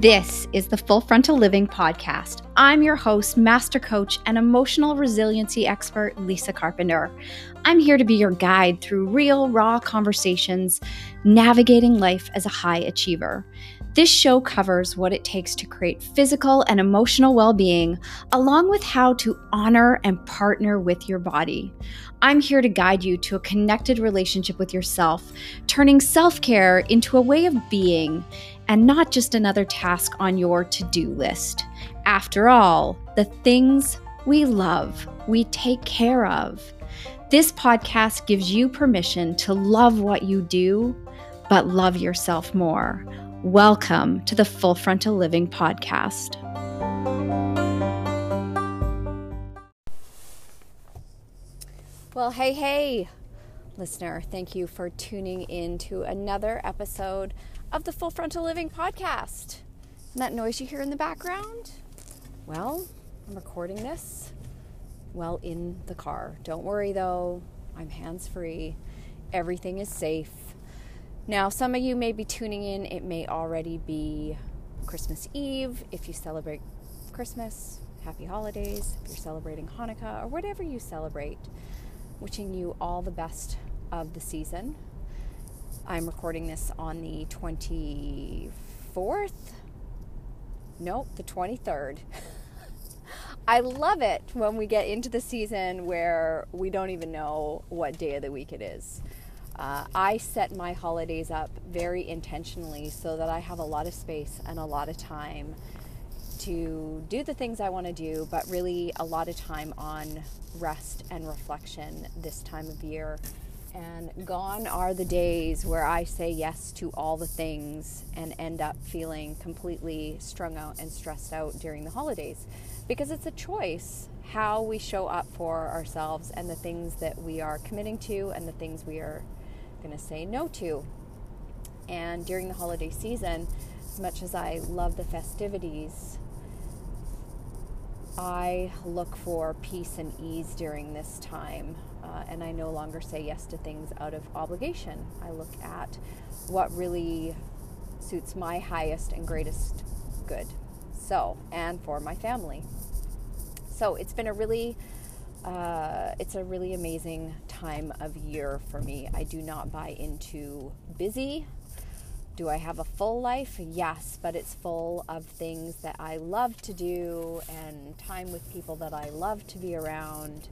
This is the Full Frontal Living Podcast. I'm your host, master coach, and emotional resiliency expert, Lisa Carpenter. I'm here to be your guide through real, raw conversations, navigating life as a high achiever. This show covers what it takes to create physical and emotional well being, along with how to honor and partner with your body. I'm here to guide you to a connected relationship with yourself, turning self care into a way of being and not just another task on your to do list. After all, the things we love, we take care of. This podcast gives you permission to love what you do, but love yourself more. Welcome to the Full Frontal Living Podcast. Well, hey, hey, listener, thank you for tuning in to another episode of the Full Frontal Living Podcast. And that noise you hear in the background? Well, I'm recording this well in the car. Don't worry though, I'm hands free, everything is safe now, some of you may be tuning in, it may already be Christmas Eve. If you celebrate Christmas, happy holidays. If you're celebrating Hanukkah or whatever you celebrate, wishing you all the best of the season. I'm recording this on the 24th. Nope, the 23rd. I love it when we get into the season where we don't even know what day of the week it is. Uh, I set my holidays up very intentionally so that I have a lot of space and a lot of time to do the things I want to do, but really a lot of time on rest and reflection this time of year. And gone are the days where I say yes to all the things and end up feeling completely strung out and stressed out during the holidays. Because it's a choice how we show up for ourselves and the things that we are committing to and the things we are going to say no to. And during the holiday season, as much as I love the festivities, I look for peace and ease during this time. Uh, and I no longer say yes to things out of obligation. I look at what really suits my highest and greatest good. So, and for my family. So, it's been a really uh, it's a really amazing time of year for me. I do not buy into busy. Do I have a full life? Yes, but it's full of things that I love to do and time with people that I love to be around,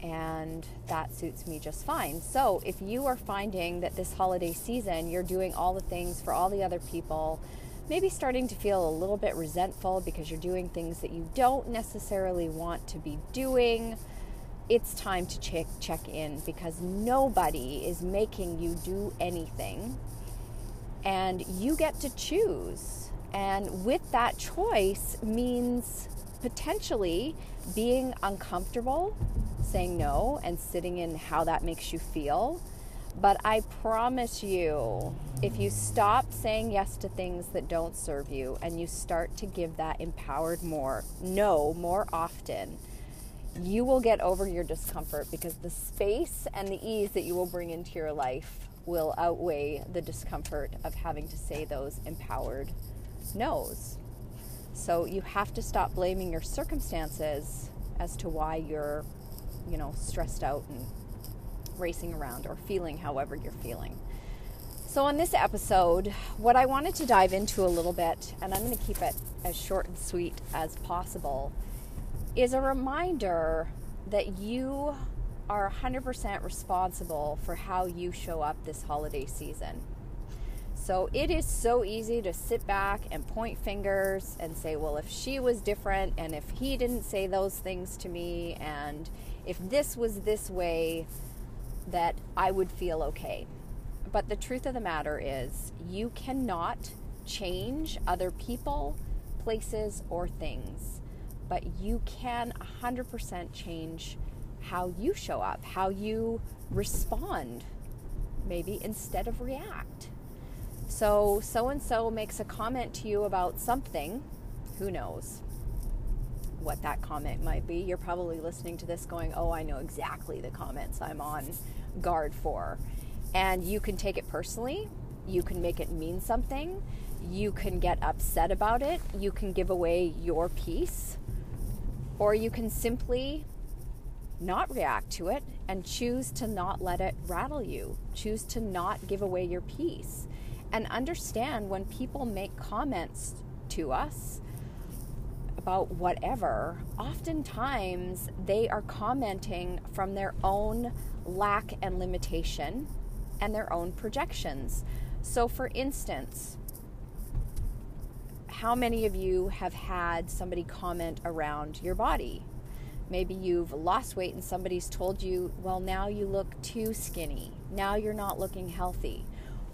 and that suits me just fine. So, if you are finding that this holiday season you're doing all the things for all the other people, maybe starting to feel a little bit resentful because you're doing things that you don't necessarily want to be doing, it's time to check check in because nobody is making you do anything and you get to choose. And with that choice means potentially being uncomfortable saying no and sitting in how that makes you feel. But I promise you, if you stop saying yes to things that don't serve you and you start to give that empowered more, no more often, you will get over your discomfort because the space and the ease that you will bring into your life will outweigh the discomfort of having to say those empowered no's. So you have to stop blaming your circumstances as to why you're, you know, stressed out and racing around or feeling however you're feeling. So, on this episode, what I wanted to dive into a little bit, and I'm going to keep it as short and sweet as possible, is a reminder that you are 100% responsible for how you show up this holiday season. So it is so easy to sit back and point fingers and say, well, if she was different and if he didn't say those things to me and if this was this way, that I would feel okay. But the truth of the matter is, you cannot change other people, places, or things but you can 100% change how you show up, how you respond, maybe instead of react. So, so and so makes a comment to you about something, who knows what that comment might be. You're probably listening to this going, Oh, I know exactly the comments I'm on guard for. And you can take it personally You can make it mean something. You can get upset about it. You can give away your peace. Or you can simply not react to it and choose to not let it rattle you. Choose to not give away your peace. And understand when people make comments to us about whatever, oftentimes they are commenting from their own lack and limitation and their own projections. So, for instance, how many of you have had somebody comment around your body? Maybe you've lost weight and somebody's told you, well, now you look too skinny. Now you're not looking healthy.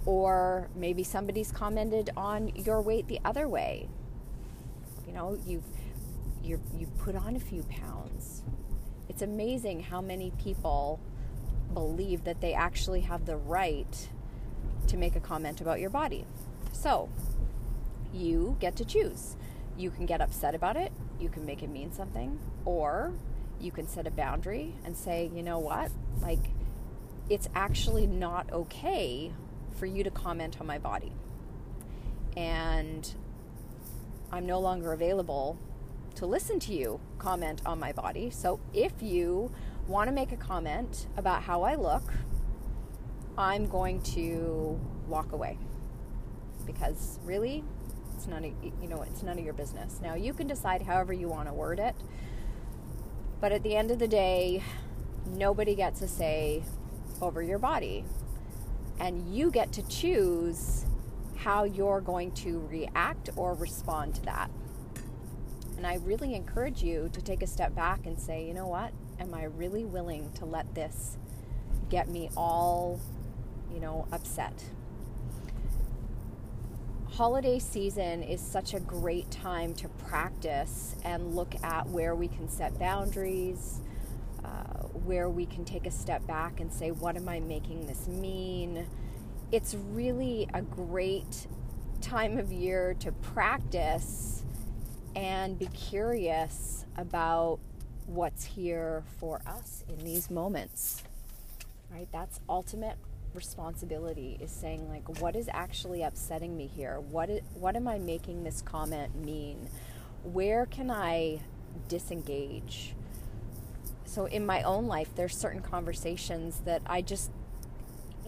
Or maybe somebody's commented on your weight the other way. You know, you've you you put on a few pounds. It's amazing how many people believe that they actually have the right to make a comment about your body. So, you get to choose. You can get upset about it, you can make it mean something, or you can set a boundary and say, you know what? Like, it's actually not okay for you to comment on my body. And I'm no longer available to listen to you comment on my body. So if you want to make a comment about how I look, I'm going to walk away because really it's none of you know it's none of your business. Now you can decide however you want to word it. But at the end of the day, nobody gets a say over your body. And you get to choose how you're going to react or respond to that. And I really encourage you to take a step back and say, you know what? Am I really willing to let this get me all, you know, upset? Holiday season is such a great time to practice and look at where we can set boundaries, uh, where we can take a step back and say, what am I making this mean? It's really a great time of year to practice and be curious about what's here for us in these moments. Right? That's ultimate responsibility is saying like what is actually upsetting me here? What is, what am I making this comment mean? Where can I disengage? So in my own life there's certain conversations that I just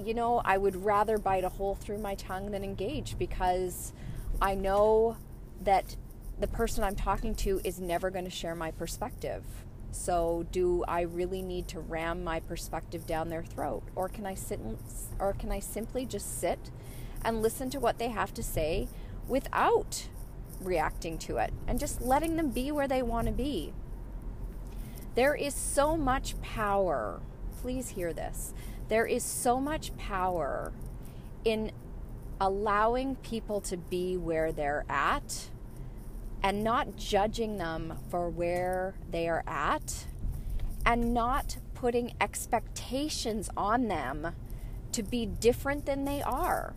you know, I would rather bite a hole through my tongue than engage because I know that the person I'm talking to is never going to share my perspective. So, do I really need to ram my perspective down their throat, or can I sit, and, or can I simply just sit and listen to what they have to say without reacting to it, and just letting them be where they want to be? There is so much power. Please hear this. There is so much power in allowing people to be where they're at and not judging them for where they are at and not putting expectations on them to be different than they are.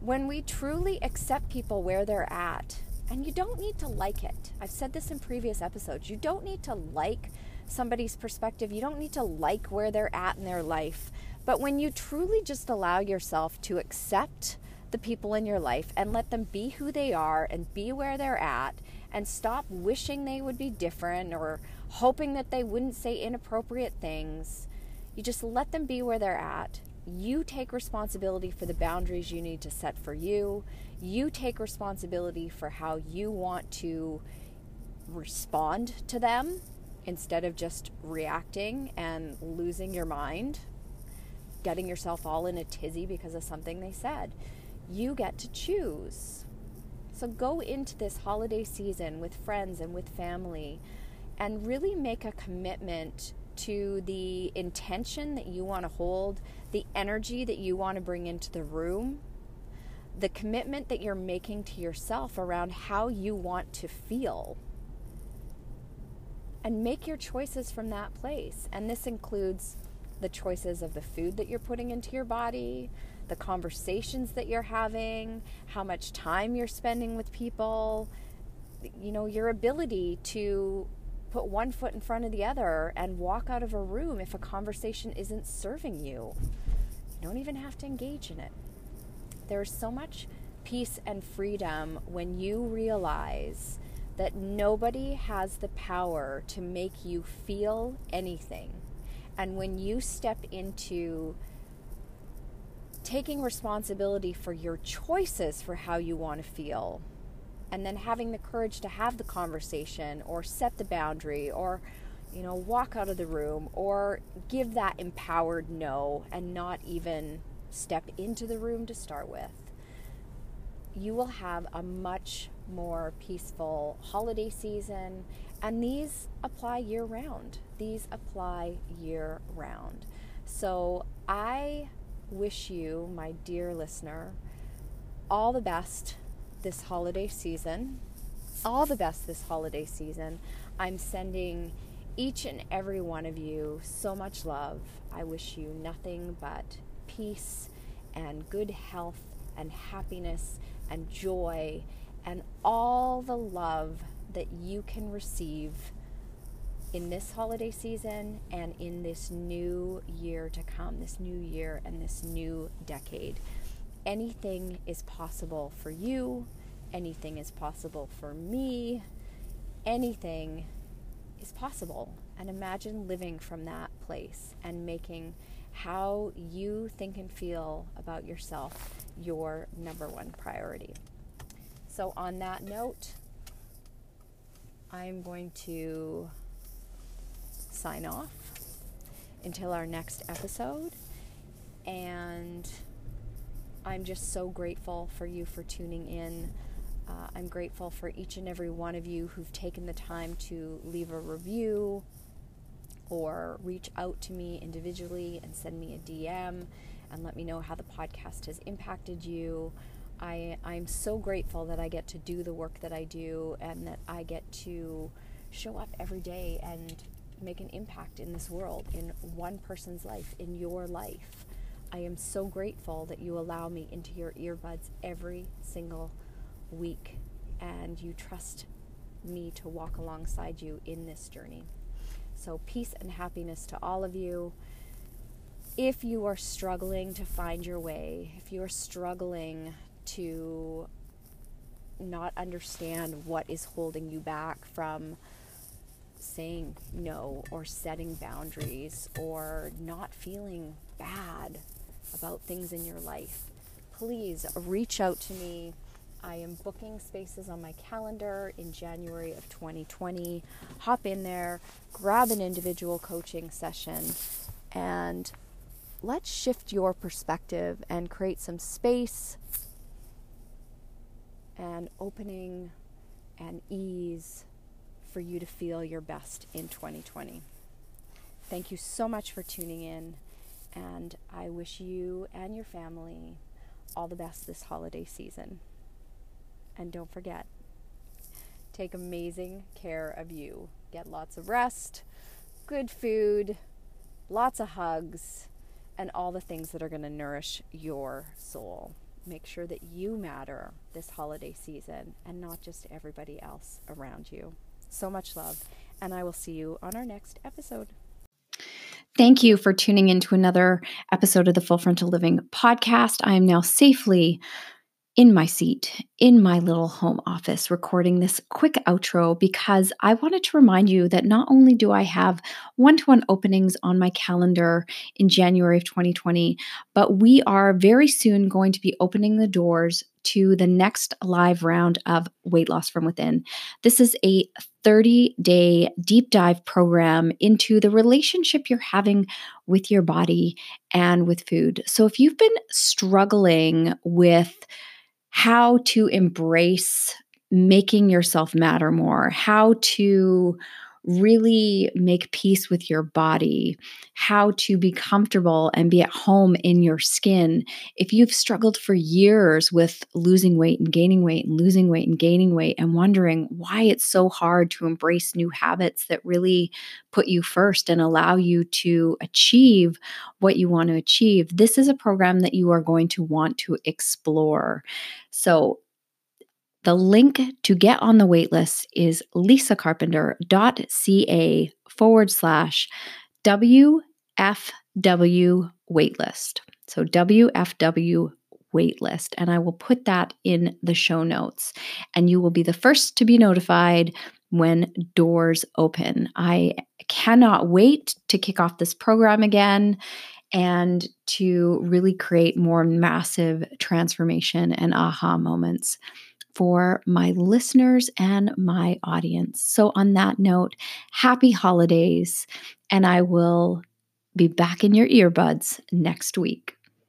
When we truly accept people where they're at, and you don't need to like it. I've said this in previous episodes. You don't need to like somebody's perspective. You don't need to like where they're at in their life. But when you truly just allow yourself to accept the people in your life and let them be who they are and be where they're at and stop wishing they would be different or hoping that they wouldn't say inappropriate things. You just let them be where they're at. You take responsibility for the boundaries you need to set for you. You take responsibility for how you want to respond to them instead of just reacting and losing your mind, getting yourself all in a tizzy because of something they said you get to choose. So go into this holiday season with friends and with family and really make a commitment to the intention that you want to hold, the energy that you want to bring into the room, the commitment that you're making to yourself around how you want to feel. And make your choices from that place. And this includes the choices of the food that you're putting into your body, the conversations that you're having, how much time you're spending with people, you know, your ability to put one foot in front of the other and walk out of a room if a conversation isn't serving you. You don't even have to engage in it. There's so much peace and freedom when you realize that nobody has the power to make you feel anything. And when you step into taking responsibility for your choices for how you want to feel, and then having the courage to have the conversation or set the boundary or you know walk out of the room or give that empowered no and not even step into the room to start with. You will have a much more peaceful holiday season and these apply year round these apply year round so i wish you my dear listener all the best this holiday season. All the best this holiday season. I'm sending each and every one of you so much love. I wish you nothing but peace and good health and happiness and joy and all the love that you can receive in this holiday season and in this new year to come, this new year and this new decade anything is possible for you, anything is possible for me, anything is possible. And imagine living from that place and making how you think and feel about yourself your number one priority. So, on that note, I'm going to sign off until our next episode. And I'm just so grateful for you for tuning in. Uh, I'm grateful for each and every one of you who've taken the time to leave a review or reach out to me individually and send me a DM and let me know how the podcast has impacted you. I, I'm so grateful that I get to do the work that I do and that I get to show up every day and make an impact in this world, in one person's life, in your life. I am so grateful that you allow me into your earbuds every single week and you trust me to walk alongside you in this journey. So, peace and happiness to all of you. If you are struggling to find your way, if you are struggling to not understand what is holding you back from saying no or setting boundaries or not feeling bad about things in your life, please reach out to me. I am booking spaces on my calendar in January of 2020. Hop in there, grab an individual coaching session, and let's shift your perspective and create some space and opening and ease for you to feel your best in 2020. Thank you so much for tuning in. And I wish you and your family all the best this holiday season. And don't forget, take amazing care of you. Get lots of rest, good food, lots of hugs, and all the things that are going to nourish your soul. Make sure that you matter this holiday season and not just everybody else around you. So much love, and I will see you on our next episode. Thank you for tuning in to another episode of the Full Frontal Living podcast. I am now safely in my seat in my little home office recording this quick outro because I wanted to remind you that not only do I have one to one openings on my calendar in January of 2020, but we are very soon going to be opening the doors to the next live round of Weight Loss from Within. This is a 30 day deep dive program into the relationship you're having with your body and with food. So if you've been struggling with how to embrace making yourself matter more, how to really make peace with your body, how to be comfortable and be at home in your skin. If you've struggled for years with losing weight and gaining weight and losing weight and gaining weight and wondering why it's so hard to embrace new habits that really put you first and allow you to achieve what you want to achieve, this is a program that you are going to want to explore. So, the link to get on the waitlist is lisacarpenter.ca forward slash WFW waitlist. So WFW waitlist. And I will put that in the show notes. And you will be the first to be notified when doors open. I cannot wait to kick off this program again and to really create more massive transformation and aha moments for my listeners and my audience. So, on that note, happy holidays, and I will be back in your earbuds next week.